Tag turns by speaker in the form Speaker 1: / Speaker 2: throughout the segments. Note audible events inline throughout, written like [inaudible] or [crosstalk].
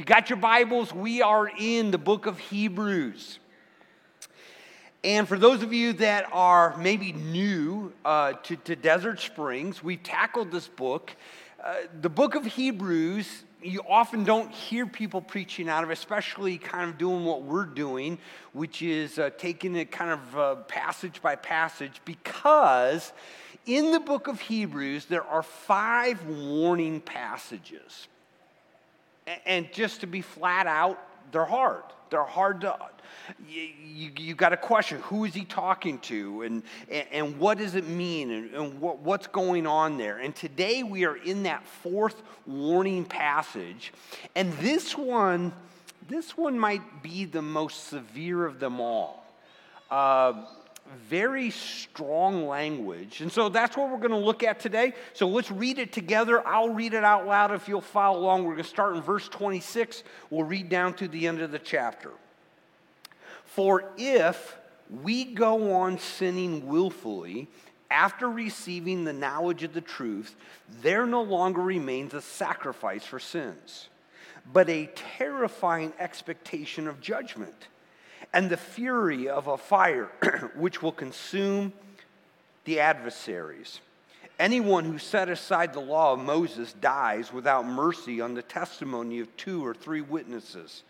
Speaker 1: You got your Bibles, we are in the book of Hebrews. And for those of you that are maybe new uh, to, to, Desert Springs, we've tackled this book. Uh, the book of Hebrews, you often don't hear people preaching out of, especially kind of doing what we're doing, which is uh, taking it kind of uh, passage by passage, because in the book of Hebrews, there are five warning passages. And just to be flat out, they're hard. They're hard to, you, you, you got to question who is he talking to and, and, what does it mean and, and what, what's going on there. And today we are in that fourth warning passage. And this one, this one might be the most severe of them all. Uh, very strong language. And so that's what we're going to look at today. So let's read it together. I'll read it out loud if you'll follow along. We're going to start in verse 26. We'll read down to the end of the chapter. For if we go on sinning willfully after receiving the knowledge of the truth, there no longer remains a sacrifice for sins, but a terrifying expectation of judgment and the fury of a fire [clears throat] which will consume the adversaries. Anyone who set aside the law of Moses dies without mercy on the testimony of two or three witnesses.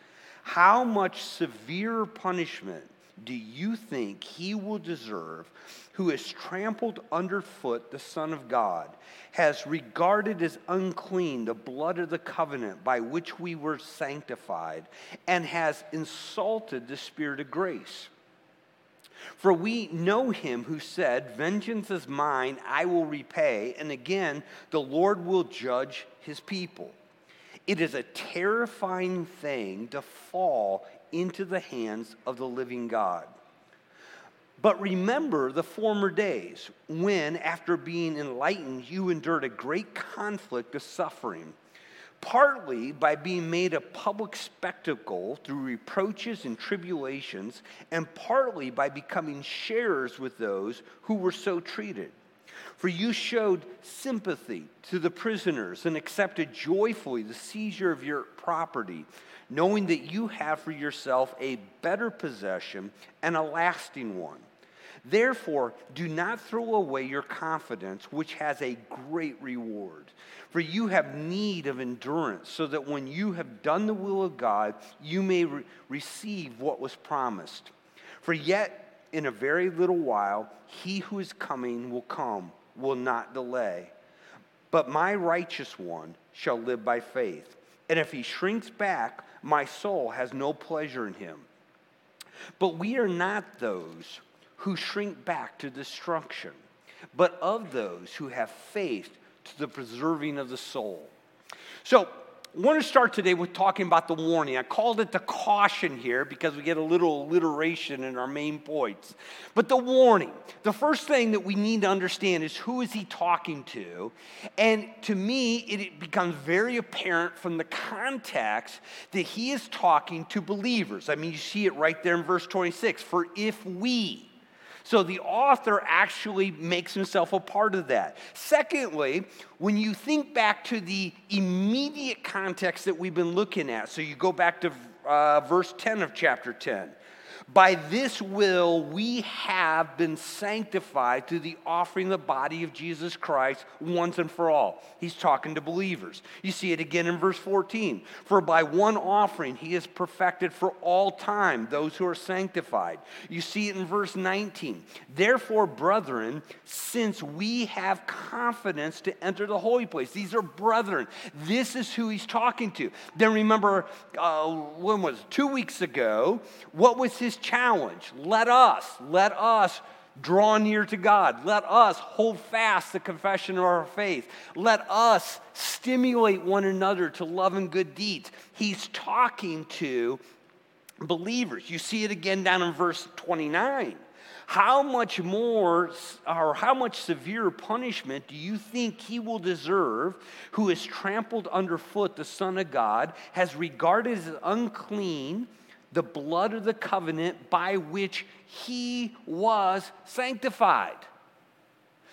Speaker 1: How much severe punishment do you think he will deserve who has trampled underfoot the Son of God, has regarded as unclean the blood of the covenant by which we were sanctified, and has insulted the Spirit of grace? For we know him who said, Vengeance is mine, I will repay. And again, the Lord will judge his people. It is a terrifying thing to fall into the hands of the living God. But remember the former days when, after being enlightened, you endured a great conflict of suffering, partly by being made a public spectacle through reproaches and tribulations, and partly by becoming sharers with those who were so treated. For you showed sympathy to the prisoners and accepted joyfully the seizure of your property, knowing that you have for yourself a better possession and a lasting one. Therefore, do not throw away your confidence, which has a great reward. For you have need of endurance, so that when you have done the will of God, you may re- receive what was promised. For yet, in a very little while, he who is coming will come, will not delay. But my righteous one shall live by faith. And if he shrinks back, my soul has no pleasure in him. But we are not those who shrink back to destruction, but of those who have faith to the preserving of the soul. So, I want to start today with talking about the warning. I called it the caution here because we get a little alliteration in our main points. But the warning, the first thing that we need to understand is who is he talking to? And to me, it becomes very apparent from the context that he is talking to believers. I mean, you see it right there in verse 26 For if we, so the author actually makes himself a part of that. Secondly, when you think back to the immediate context that we've been looking at, so you go back to uh, verse 10 of chapter 10. By this will we have been sanctified through the offering of the body of Jesus Christ once and for all. He's talking to believers. You see it again in verse 14. For by one offering he has perfected for all time those who are sanctified. You see it in verse 19. Therefore, brethren, since we have confidence to enter the holy place, these are brethren. This is who he's talking to. Then remember, uh, when was it? two weeks ago? What was his challenge. Let us, let us draw near to God. Let us hold fast the confession of our faith. Let us stimulate one another to love and good deeds. He's talking to believers. You see it again down in verse 29. How much more or how much severe punishment do you think he will deserve who has trampled underfoot the Son of God, has regarded as unclean? The blood of the covenant by which he was sanctified.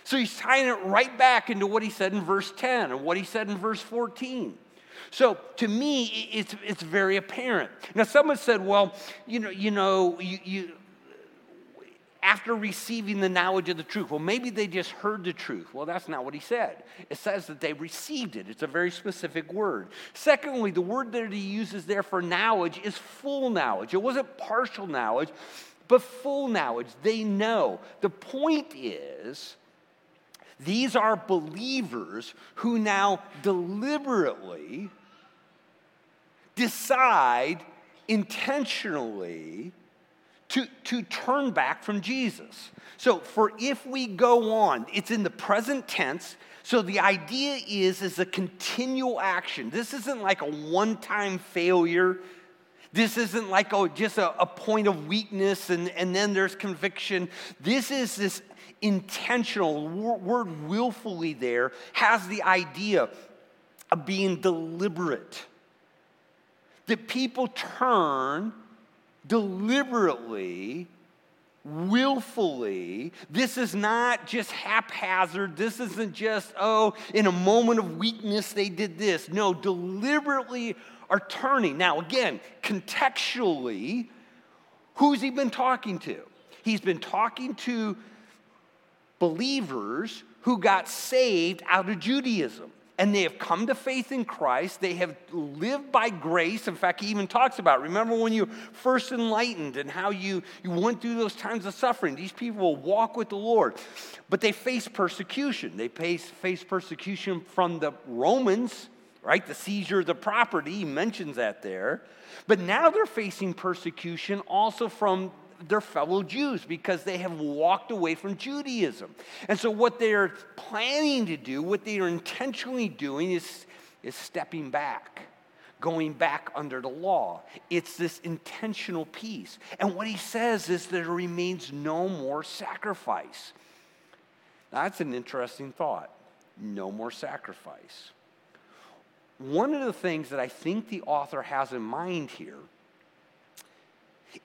Speaker 1: So he's tying it right back into what he said in verse 10 and what he said in verse 14. So to me, it's, it's very apparent. Now, someone said, well, you know, you know, you, you after receiving the knowledge of the truth. Well, maybe they just heard the truth. Well, that's not what he said. It says that they received it. It's a very specific word. Secondly, the word that he uses there for knowledge is full knowledge. It wasn't partial knowledge, but full knowledge. They know. The point is, these are believers who now deliberately decide intentionally to, to turn back from Jesus. So, for if we go on, it's in the present tense. So the idea is is a continual action. This isn't like a one-time failure. This isn't like oh, just a, a point of weakness and, and then there's conviction. This is this intentional word willfully there has the idea of being deliberate. That people turn deliberately, willfully. This is not just haphazard. This isn't just, oh, in a moment of weakness they did this. No, deliberately are turning. Now, again, contextually, who's he been talking to? He's been talking to believers who got saved out of Judaism and they have come to faith in Christ. They have lived by grace. In fact, he even talks about remember when you first enlightened and how you, you went through those times of suffering. These people will walk with the Lord, but they face persecution. They face, face persecution from the Romans, right? The seizure of the property, he mentions that there. But now they're facing persecution also from their fellow Jews because they have walked away from Judaism. And so, what they're planning to do, what they are intentionally doing, is, is stepping back, going back under the law. It's this intentional piece. And what he says is there remains no more sacrifice. Now, that's an interesting thought. No more sacrifice. One of the things that I think the author has in mind here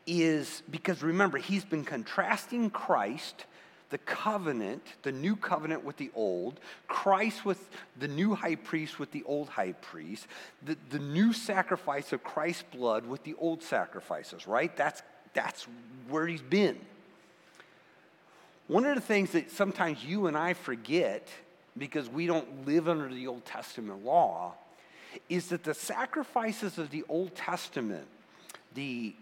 Speaker 1: is because remember, he's been contrasting Christ, the covenant, the new covenant with the old, Christ with the new high priest with the old high priest, the, the new sacrifice of Christ's blood with the old sacrifices, right? That's, that's where he's been. One of the things that sometimes you and I forget because we don't live under the Old Testament law is that the sacrifices of the Old Testament, the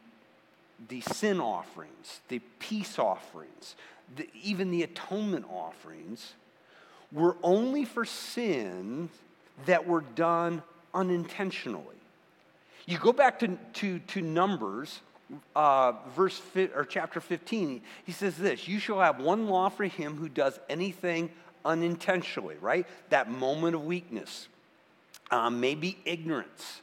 Speaker 1: the sin offerings, the peace offerings, the, even the atonement offerings were only for sins that were done unintentionally. You go back to, to, to Numbers, uh, verse fi- or chapter 15, he says this You shall have one law for him who does anything unintentionally, right? That moment of weakness, uh, maybe ignorance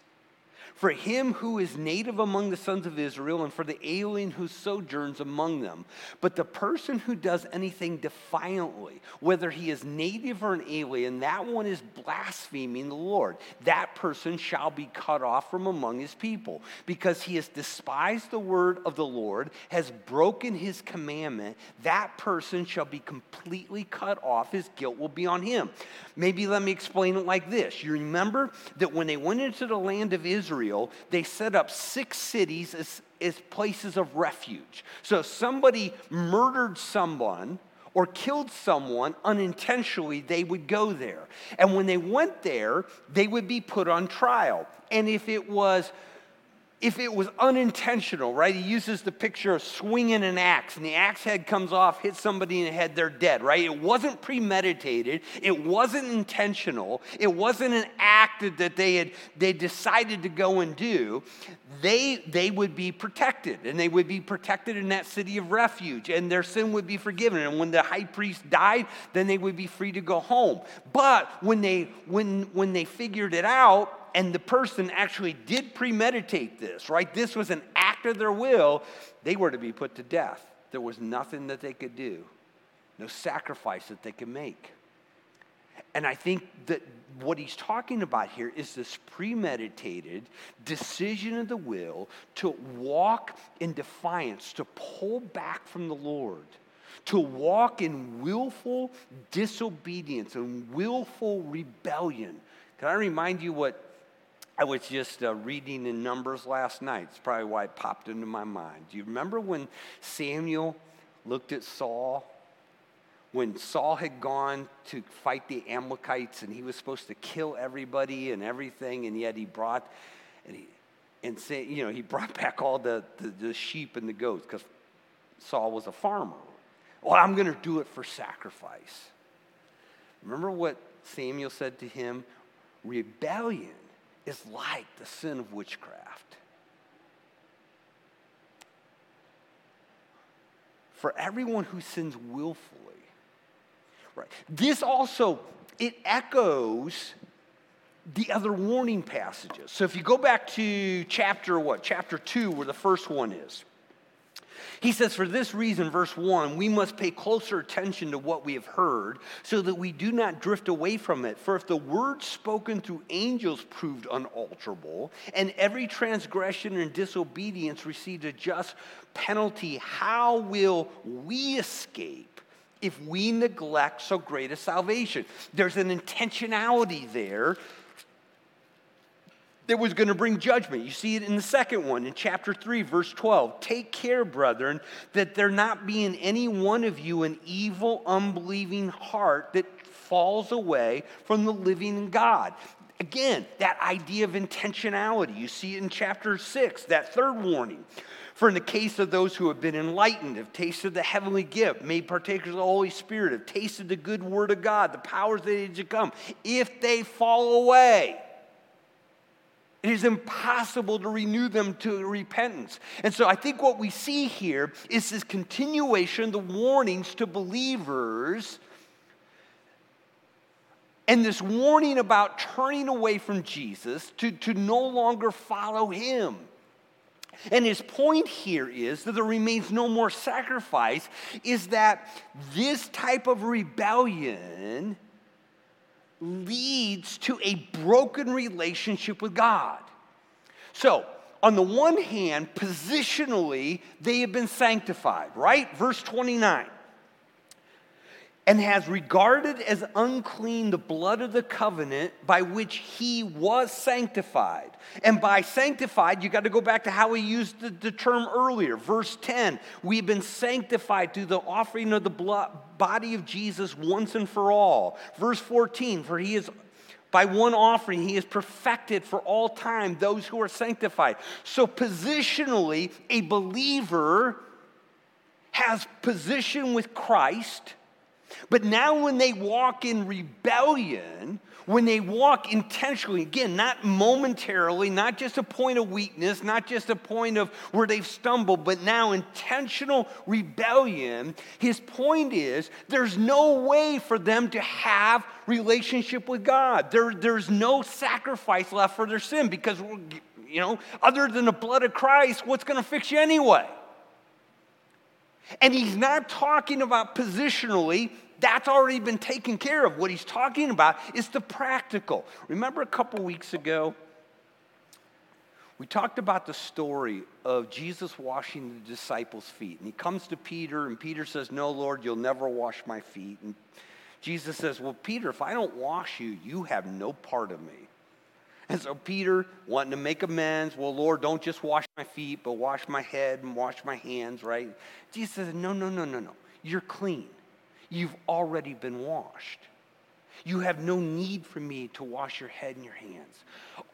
Speaker 1: for him who is native among the sons of Israel, and for the alien who sojourns among them. But the person who does anything defiantly, whether he is native or an alien, that one is blaspheming the Lord. That person shall be cut off from among his people, because he has despised the word of the Lord, has broken his commandment. That person shall be completely cut off. His guilt will be on him. Maybe let me explain it like this. You remember that when they went into the land of Israel, Israel, they set up six cities as, as places of refuge. So if somebody murdered someone or killed someone unintentionally, they would go there. And when they went there, they would be put on trial. And if it was if it was unintentional, right? He uses the picture of swinging an axe and the axe head comes off, hits somebody in the head, they're dead, right? It wasn't premeditated, it wasn't intentional, it wasn't an act that they had they decided to go and do. They they would be protected and they would be protected in that city of refuge and their sin would be forgiven. And when the high priest died, then they would be free to go home. But when they when when they figured it out, and the person actually did premeditate this, right? This was an act of their will, they were to be put to death. There was nothing that they could do, no sacrifice that they could make. And I think that what he's talking about here is this premeditated decision of the will to walk in defiance, to pull back from the Lord, to walk in willful disobedience and willful rebellion. Can I remind you what I was just uh, reading in Numbers last night. It's probably why it popped into my mind. Do you remember when Samuel looked at Saul? When Saul had gone to fight the Amalekites and he was supposed to kill everybody and everything, and yet he brought, and he, and say, you know, he brought [laughs] back all the, the, the sheep and the goats because Saul was a farmer. Well, I'm going to do it for sacrifice. Remember what Samuel said to him? Rebellion is like the sin of witchcraft. For everyone who sins willfully. Right. This also it echoes the other warning passages. So if you go back to chapter what? Chapter 2 where the first one is. He says, For this reason, verse 1, we must pay closer attention to what we have heard so that we do not drift away from it. For if the word spoken through angels proved unalterable, and every transgression and disobedience received a just penalty, how will we escape? If we neglect so great a salvation, there's an intentionality there that was going to bring judgment. You see it in the second one, in chapter 3, verse 12. Take care, brethren, that there not be in any one of you an evil, unbelieving heart that falls away from the living God. Again, that idea of intentionality. You see it in chapter 6, that third warning. For in the case of those who have been enlightened, have tasted the heavenly gift, made partakers of the Holy Spirit, have tasted the good word of God, the powers that are to come, if they fall away, it is impossible to renew them to repentance. And so I think what we see here is this continuation, the warnings to believers, and this warning about turning away from Jesus to, to no longer follow him. And his point here is that there remains no more sacrifice, is that this type of rebellion leads to a broken relationship with God. So, on the one hand, positionally, they have been sanctified, right? Verse 29 and has regarded as unclean the blood of the covenant by which he was sanctified. And by sanctified, you got to go back to how he used the, the, term earlier. Verse 10 we've been sanctified through the offering of the blood, body of Jesus once and for all. Verse 14, for he is. By one offering, he is perfected for all time those who are sanctified. So, positionally, a believer has position with Christ but now, when they walk in rebellion, when they walk intentionally, again, not momentarily, not just a point of weakness, not just a point of where they've stumbled, but now intentional rebellion, his point is there's no way for them to have relationship with God. There, there's no sacrifice left for their sin because, you know, other than the blood of Christ, what's going to fix you anyway? And he's not talking about positionally, that's already been taken care of. What he's talking about is the practical. Remember a couple weeks ago, we talked about the story of Jesus washing the disciples' feet. And he comes to Peter, and Peter says, No, Lord, you'll never wash my feet. And Jesus says, Well, Peter, if I don't wash you, you have no part of me. And so Peter, wanting to make amends, well, Lord, don't just wash my feet, but wash my head and wash my hands, right? Jesus says, no, no, no, no, no. You're clean. You've already been washed. You have no need for me to wash your head and your hands.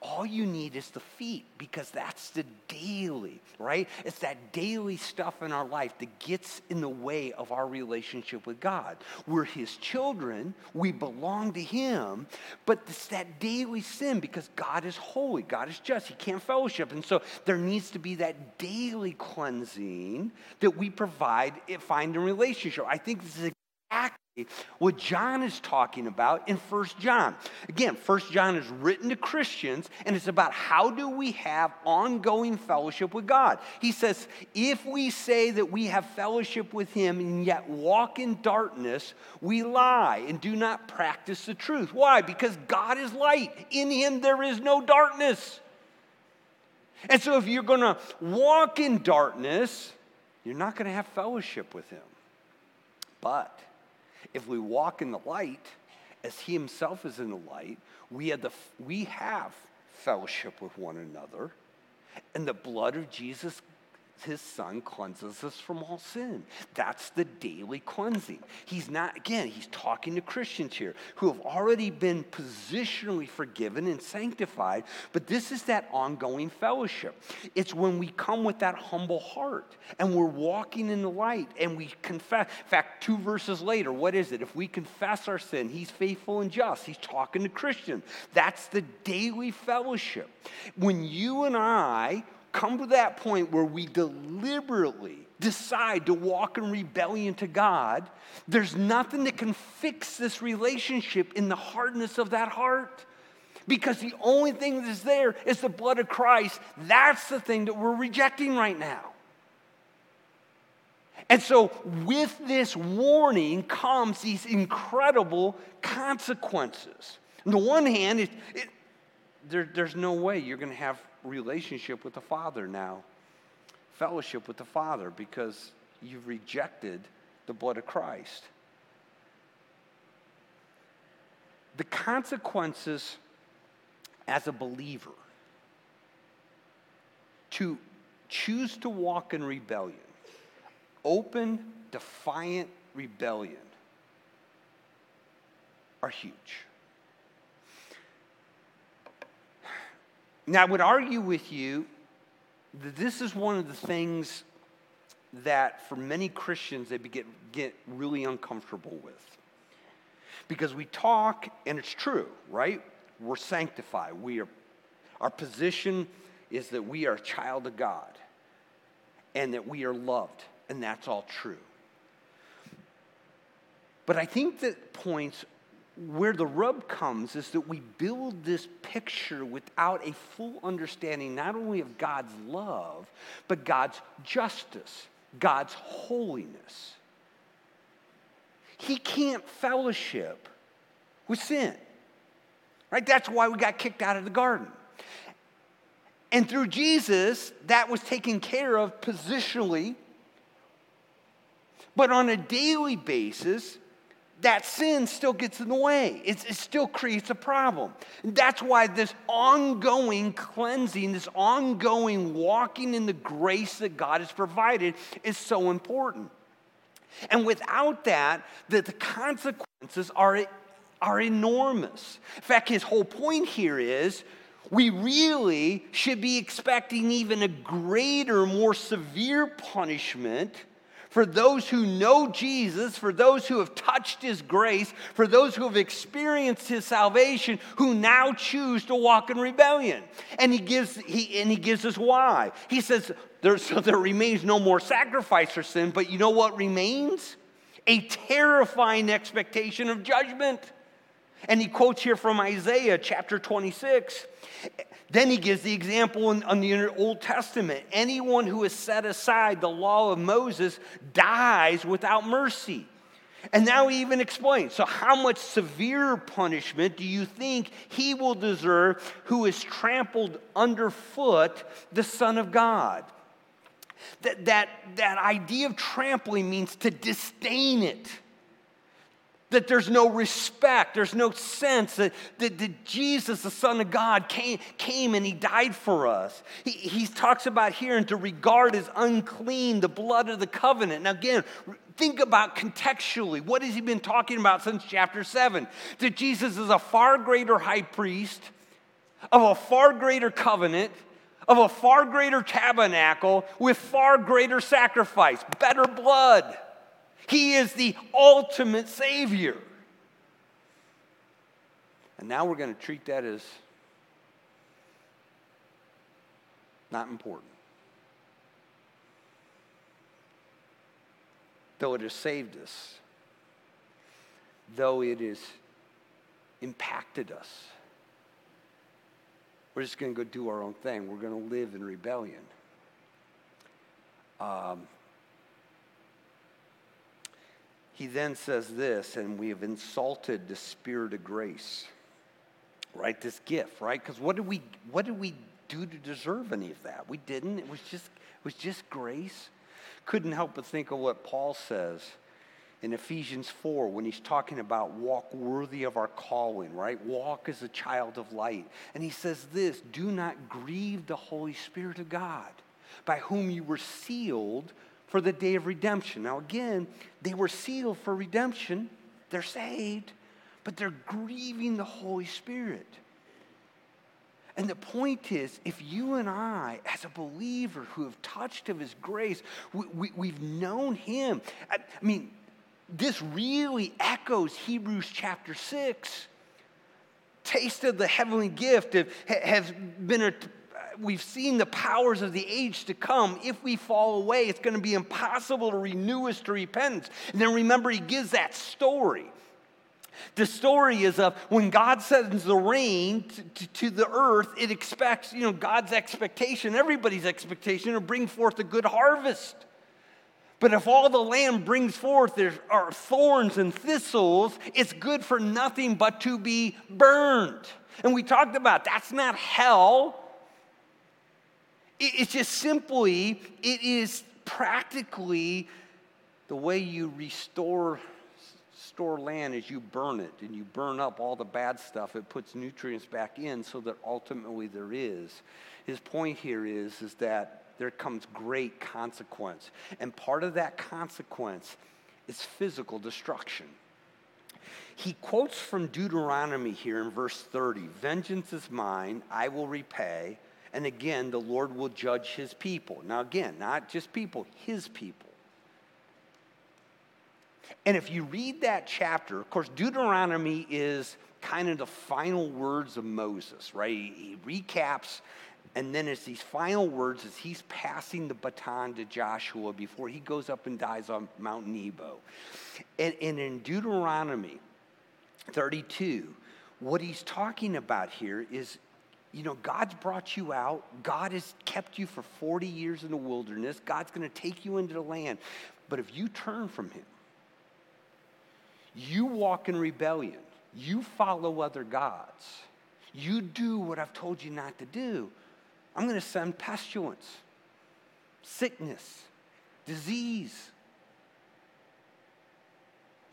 Speaker 1: All you need is the feet because that's the daily, right? It's that daily stuff in our life that gets in the way of our relationship with God. We're His children, we belong to Him, but it's that daily sin because God is holy, God is just, He can't fellowship. And so there needs to be that daily cleansing that we provide, find in relationship. I think this is what John is talking about in First John. Again, First John is written to Christians, and it's about how do we have ongoing fellowship with God. He says, if we say that we have fellowship with Him and yet walk in darkness, we lie and do not practice the truth. Why? Because God is light. In Him there is no darkness. And so if you're going to walk in darkness, you're not going to have fellowship with Him. But if we walk in the light, as he himself is in the light, we have, the, we have fellowship with one another, and the blood of Jesus his son cleanses us from all sin. That's the daily cleansing. He's not, again, he's talking to Christians here who have already been positionally forgiven and sanctified, but this is that ongoing fellowship. It's when we come with that humble heart and we're walking in the light and we confess. In fact, two verses later, what is it? If we confess our sin, he's faithful and just. He's talking to Christians. That's the daily fellowship. When you and I come to that point where we deliberately decide to walk in rebellion to God, there's nothing that can fix this relationship in the hardness of that heart. Because the only thing that's there is the blood of Christ. That's the thing that we're rejecting right now. And so, with this warning comes these incredible consequences. On the one hand, it, it, there, there's no way you're going to have relationship with the Father now, fellowship with the Father, because you've rejected the blood of Christ. The consequences as a believer to choose to walk in rebellion, open, defiant rebellion, are huge. Now, I would argue with you that this is one of the things that for many Christians they get, get really uncomfortable with. Because we talk, and it's true, right? We're sanctified. We are, our position is that we are a child of God and that we are loved, and that's all true. But I think that points where the rub comes is that we build this picture without a full understanding not only of God's love, but God's justice, God's holiness. He can't fellowship with sin. Right? That's why we got kicked out of the garden. And through Jesus, that was taken care of positionally. But on a daily basis, that sin still gets in the way. It still creates a problem. And that's why this ongoing cleansing, this ongoing walking in the grace that God has provided is so important. And without that, the, the consequences are, are enormous. In fact, his whole point here is we really should be expecting even a greater, more severe punishment for those who know Jesus, for those who have touched his grace, for those who have experienced his salvation, who now choose to walk in rebellion. And he gives, he, and he gives us why. He says, there, so there remains no more sacrifice for sin, but you know what remains? A terrifying expectation of judgment. And he quotes here from Isaiah chapter 26. Then he gives the example in, in, the Old Testament anyone who has set aside the law of Moses dies without mercy. And now he even explains so, how much severe punishment do you think he will deserve who has trampled underfoot the Son of God? That, that, that idea of trampling means to disdain it that there's no respect, there's no sense that, that, that, Jesus, the Son of God, came, came and He died for us. He, he talks about here and to regard as unclean the blood of the covenant. Now, again, think about contextually what has He been talking about since chapter 7? That Jesus is a far greater high priest of a far greater covenant of a far greater tabernacle with far greater sacrifice, better blood. He is the ultimate Savior. And now we're going to treat that as not important. Though it has saved us, though it has impacted us, we're just going to go do our own thing. We're going to live in rebellion. Um, he then says this, and we have insulted the spirit of grace, right? This gift, right? Because what did we what did we do to deserve any of that? We didn't. It was just it was just grace. Couldn't help but think of what Paul says in Ephesians 4 when he's talking about walk worthy of our calling, right? Walk as a child of light. And he says this do not grieve the Holy Spirit of God, by whom you were sealed for the day of redemption. Now, again, they were sealed for redemption, they're saved, but they're grieving the Holy Spirit. And the point is, if you and I, as a believer who have touched of his grace, we, have we, known him. I, I mean, this really echoes Hebrews chapter 6. Tasted the heavenly gift, have, have been a, we've seen the powers of the age to come. If we fall away, it's going to be impossible to renew us to repentance. And then remember, he gives that story. The story is of when God sends the rain to, to, to, the earth, it expects, you know, God's expectation, everybody's expectation, to bring forth a good harvest. But if all the land brings forth there are thorns and thistles, it's good for nothing but to be burned. And we talked about that's not hell. It's just simply, it is practically the way you restore store land is you burn it and you burn up all the bad stuff. It puts nutrients back in so that ultimately there is. His point here is, is that there comes great consequence. And part of that consequence is physical destruction. He quotes from Deuteronomy here in verse 30 Vengeance is mine, I will repay. And again, the Lord will judge his people. Now, again, not just people, his people. And if you read that chapter, of course, Deuteronomy is kind of the final words of Moses, right? He, recaps and then it's these final words as he's passing the baton to Joshua before he goes up and dies on Mount Nebo. And, and in Deuteronomy 32, what he's talking about here is you know, God's brought you out. God has kept you for 40 years in the wilderness. God's going to take you into the land. But if you turn from Him, you walk in rebellion, you follow other gods, you do what I've told you not to do, I'm going to send pestilence, sickness, disease.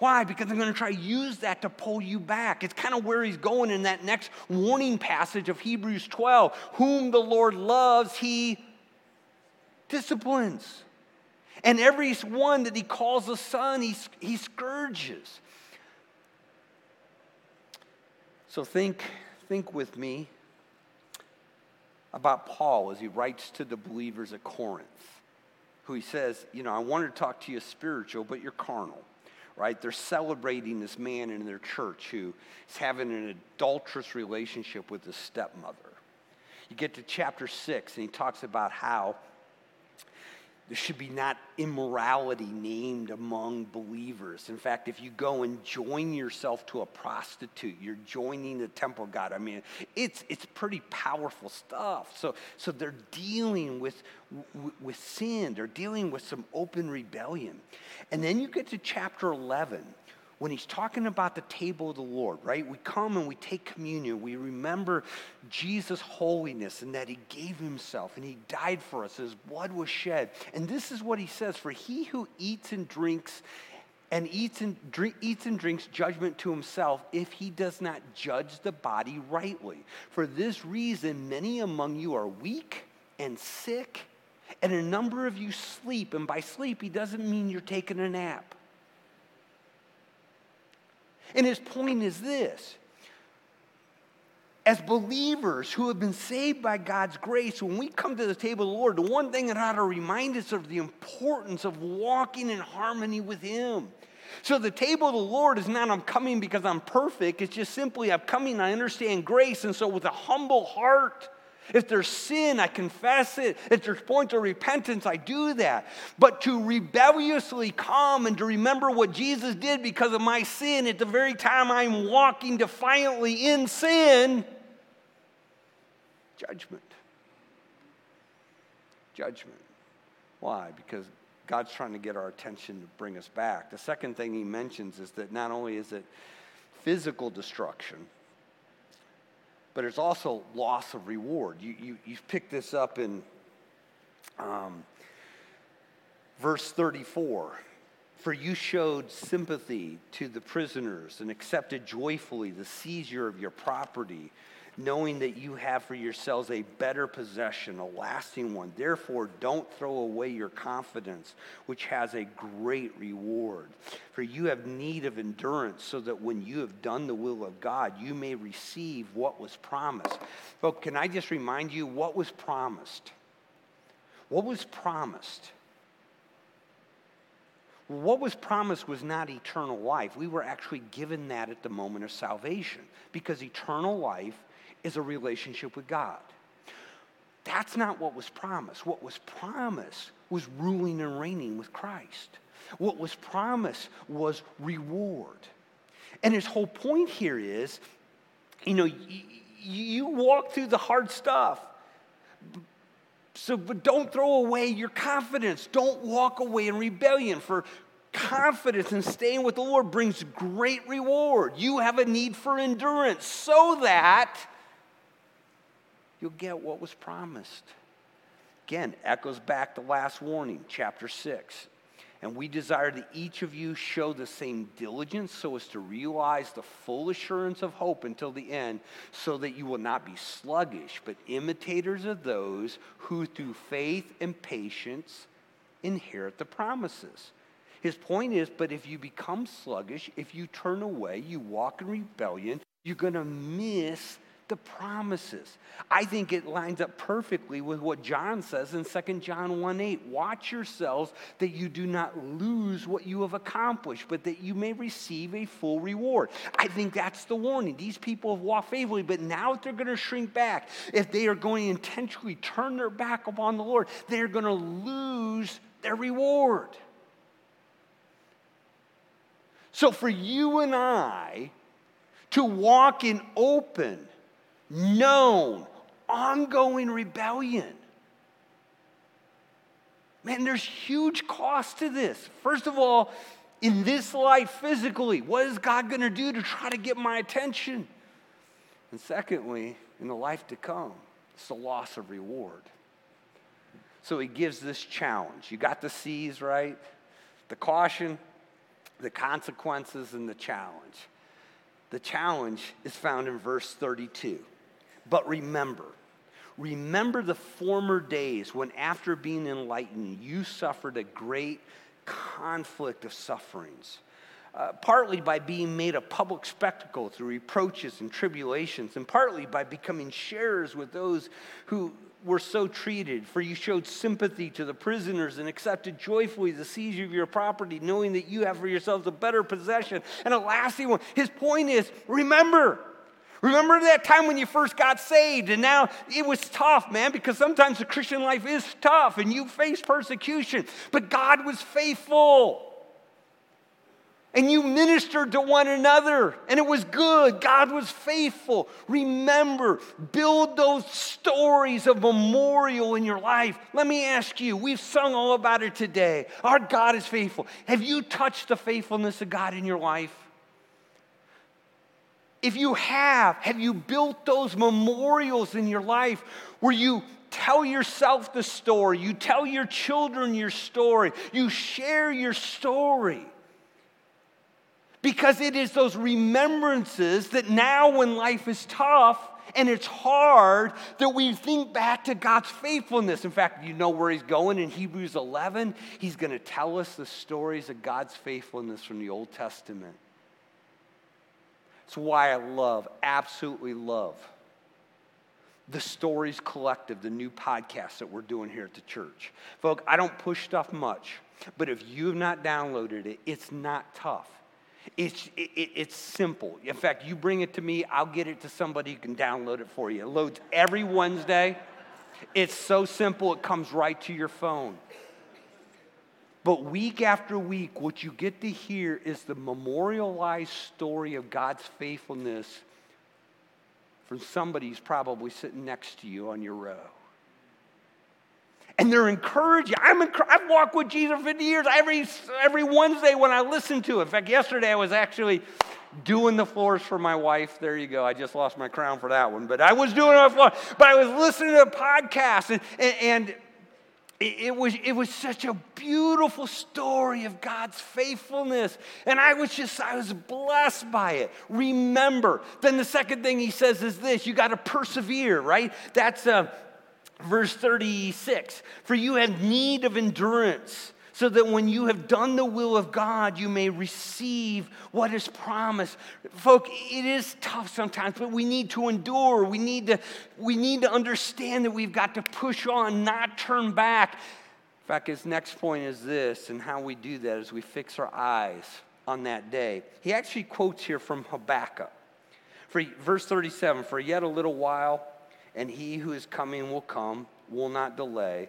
Speaker 1: Why? Because I'm going to try to use that to pull you back. It's kind of where he's going in that next warning passage of Hebrews 12. Whom the Lord loves, he disciplines. And every one that he calls a son, he, he scourges. So think, think with me about Paul as he writes to the believers at Corinth, who he says, You know, I wanted to talk to you spiritual, but you're carnal, right? They're celebrating this man in their church who is having an adulterous relationship with his stepmother. You get to chapter six, and he talks about how there should be not immorality named among believers. In fact, if you go and join yourself to a prostitute, you're joining the temple God. I mean, it's, it's pretty powerful stuff. So, so they're dealing with, with sin, they're dealing with some open rebellion. And then you get to chapter 11 when he's talking about the table of the Lord, right? We come and we take communion. We remember Jesus' holiness and that he gave himself and he died for us. His blood was shed. And this is what he says For he who eats and drinks and eats and, drink, eats and drinks judgment to himself if he does not judge the body rightly. For this reason, many among you are weak and sick, and a number of you sleep. And by sleep, he doesn't mean you're taking a nap. And his point is this as believers who have been saved by God's grace, when we come to the table of the Lord, the one thing that ought to remind us of the importance of walking in harmony with Him. So the table of the Lord is not I'm coming because I'm perfect. It's just simply I'm coming, I understand grace. And so with a humble heart, if there's sin, I confess it. If there's point of repentance, I do that. But to rebelliously come and to remember what Jesus did because of my sin at the very time I'm walking defiantly in sin, judgment. Judgment. Why? Because God's trying to get our attention to bring us back. The second thing he mentions is that not only is it physical destruction, but it's also loss of reward. You, you, you pick this up in um, verse 34. For you showed sympathy to the prisoners and accepted joyfully the seizure of your property, knowing that you have for yourselves a better possession, a lasting one. Therefore, don't throw away your confidence, which has a great reward. For you have need of endurance, so that when you have done the will of God, you may receive what was promised. But can I just remind you what was promised? What was promised? what was promised was not eternal life. We were actually given that at the moment of salvation because eternal life is a relationship with God. That's not what was promised. What was promised was ruling and reigning with Christ. What was promised was reward. And his whole point here is you know, you, you walk through the hard stuff. So, but don't throw away your confidence. Don't walk away in rebellion. For confidence in staying with the Lord brings great reward. You have a need for endurance so that you'll get what was promised. Again, echoes back the last warning, chapter 6. And we desire that each of you show the same diligence so as to realize the full assurance of hope until the end, so that you will not be sluggish, but imitators of those who through faith and patience inherit the promises. His point is, but if you become sluggish, if you turn away, you walk in rebellion, you're going to miss the promises. I think it lines up perfectly with what John says in 2 John 1 8. Watch yourselves that you do not lose what you have accomplished, but that you may receive a full reward. I think that's the warning. These people have walked faithfully, but now if they're going to shrink back, if they are going to intentionally turn their back upon the Lord, they're going to lose their reward. So for you and I to walk in open, known, ongoing rebellion. Man, there's huge cost to this. First of all, in this life physically, what is God going to do to try to get my attention? And secondly, in the life to come, it's the loss of reward. So he gives this challenge. You got the C's, right? The caution, the consequences, and the challenge. The challenge is found in verse 32. But remember, remember the former days when, after being enlightened, you suffered a great conflict of sufferings. Uh, partly by being made a public spectacle through reproaches and tribulations, and partly by becoming sharers with those who were so treated. For you showed sympathy to the prisoners and accepted joyfully the seizure of your property, knowing that you have for yourselves a better possession and a lasting one. His point is remember, Remember that time when you first got saved and now it was tough, man, because sometimes the Christian life is tough and you face persecution, but God was faithful. And you ministered to one another, and it was good. God was faithful. Remember, build those stories of memorial in your life. Let me ask you we've sung all about it today. Our God is faithful. Have you touched the faithfulness of God in your life? If you have, have you built those memorials in your life where you tell yourself the story, you tell your children your story, you share your story? Because it is those remembrances that now, when life is tough and it's hard, that we think back to God's faithfulness. In fact, you know where he's going in Hebrews 11? He's going to tell us the stories of God's faithfulness from the Old Testament. It's why I love, absolutely love, the Stories Collective, the new podcast that we're doing here at the church. Folks, I don't push stuff much, but if you have not downloaded it, it's not tough. It's, it, it's simple. In fact, you bring it to me, I'll get it to somebody who can download it for you. It loads every Wednesday. It's so simple, it comes right to your phone. But week after week, what you get to hear is the memorialized story of God's faithfulness from somebody who's probably sitting next to you on your row. And they're encouraging. I'm I've walked with Jesus for 50 years. Every, every Wednesday when I listen to it. In fact, yesterday I was actually doing the floors for my wife. There you go. I just lost my crown for that one. But I was doing my floor. But I was listening to a podcast and, and, and it was, it was such a beautiful story of God's faithfulness. And I was just, I was blessed by it. Remember. Then the second thing he says is this you got to persevere, right? That's uh, verse 36. For you have need of endurance so that when you have done the will of God, you may receive what is promised. Folk, it is tough sometimes, but we need to endure. We need to, we need to understand that we've got to push on, not turn back. In fact, his next point is this, and how we do that is we fix our eyes on that day. He actually quotes here from Habakkuk. For verse 37, for yet a little while, and he who is coming will come, will not delay.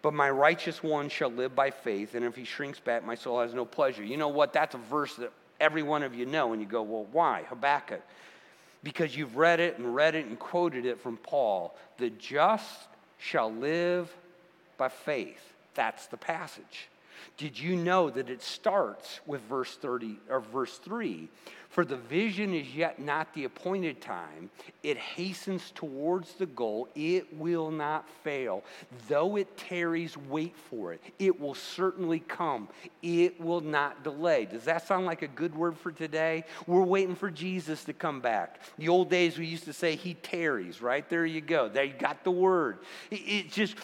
Speaker 1: But my righteous one shall live by faith, and if he shrinks back, my soul has no pleasure. You know what? That's a verse that every one of you know, and you go, well, why? Habakkuk. Because you've read it and read it and quoted it from Paul. The just shall live by faith. That's the passage. Did you know that it starts with verse 30 or verse 3? For the vision is yet not the appointed time. It hastens towards the goal. It will not fail. Though it tarries, wait for it. It will certainly come. It will not delay. Does that sound like a good word for today? We're waiting for Jesus to come back. The old days we used to say he tarries, right? There you go. There you got the word. It, just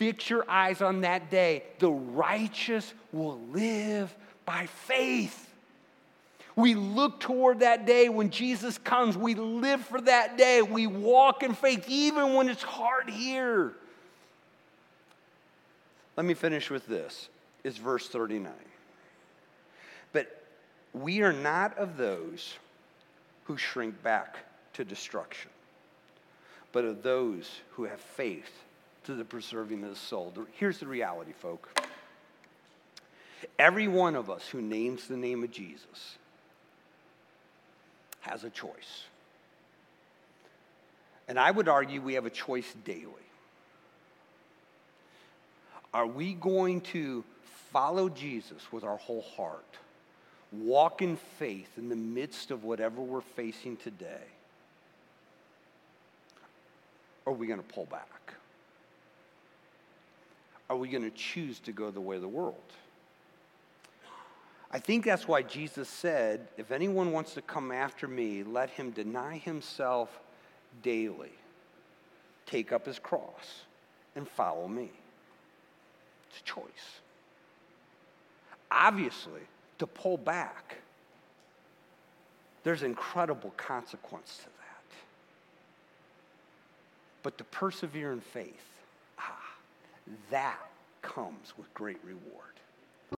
Speaker 1: fix your eyes on that day. The righteous will live by faith. We look toward that day when Jesus comes. We live for that day. We walk in faith even when it's hard here. Let me finish with this. It's verse 39. But we are not of those who shrink back to destruction, but of those who have faith to the preserving of the soul. Here's the reality, folk. Every one of us who names the name of Jesus has a choice. And I would argue we have a choice daily. Are we going to follow Jesus with our whole heart, walk in faith in the midst of whatever we're facing today? Or are we going to pull back? Are we going to choose to go the way of the world? I think that's why Jesus said, If anyone wants to come after me, let him deny himself daily, take up his cross, and follow me. It's a choice. Obviously, to pull back, there's incredible consequence to that. But to persevere in faith, that comes with great reward.